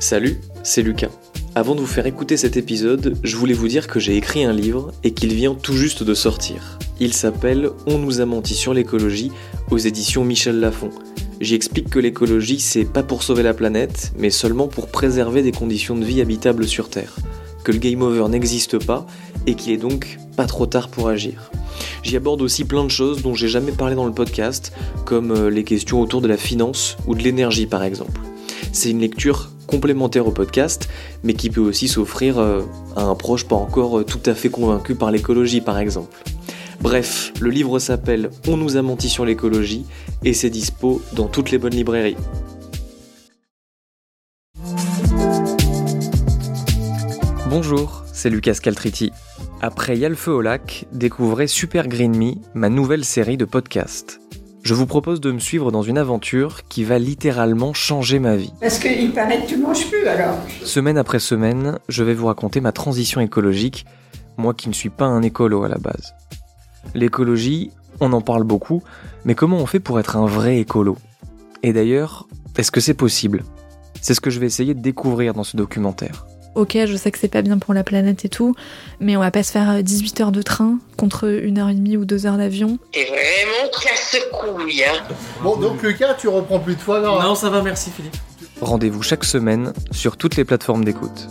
Salut, c'est Lucas. Avant de vous faire écouter cet épisode, je voulais vous dire que j'ai écrit un livre et qu'il vient tout juste de sortir. Il s'appelle On nous a menti sur l'écologie aux éditions Michel Lafon. J'y explique que l'écologie, c'est pas pour sauver la planète, mais seulement pour préserver des conditions de vie habitables sur Terre. Que le game over n'existe pas et qu'il est donc pas trop tard pour agir. J'y aborde aussi plein de choses dont j'ai jamais parlé dans le podcast, comme euh, les questions autour de la finance ou de l'énergie par exemple. C'est une lecture complémentaire au podcast, mais qui peut aussi s'offrir euh, à un proche pas encore euh, tout à fait convaincu par l'écologie par exemple. Bref, le livre s'appelle On nous a menti sur l'écologie et c'est dispo dans toutes les bonnes librairies. Bonjour, c'est Lucas Caltriti. Après Y'a le feu au lac, découvrez Super Green Me, ma nouvelle série de podcasts. Je vous propose de me suivre dans une aventure qui va littéralement changer ma vie. Parce qu'il paraît que tu manges plus alors. Semaine après semaine, je vais vous raconter ma transition écologique, moi qui ne suis pas un écolo à la base. L'écologie, on en parle beaucoup, mais comment on fait pour être un vrai écolo? Et d'ailleurs, est-ce que c'est possible? C'est ce que je vais essayer de découvrir dans ce documentaire. Ok, je sais que c'est pas bien pour la planète et tout, mais on va pas se faire 18 heures de train contre une heure et demie ou deux heures d'avion. T'es vraiment casse-couille, hein Bon, donc Lucas, tu reprends plus de fois, non Non, ça va, merci Philippe. Rendez-vous chaque semaine sur toutes les plateformes d'écoute.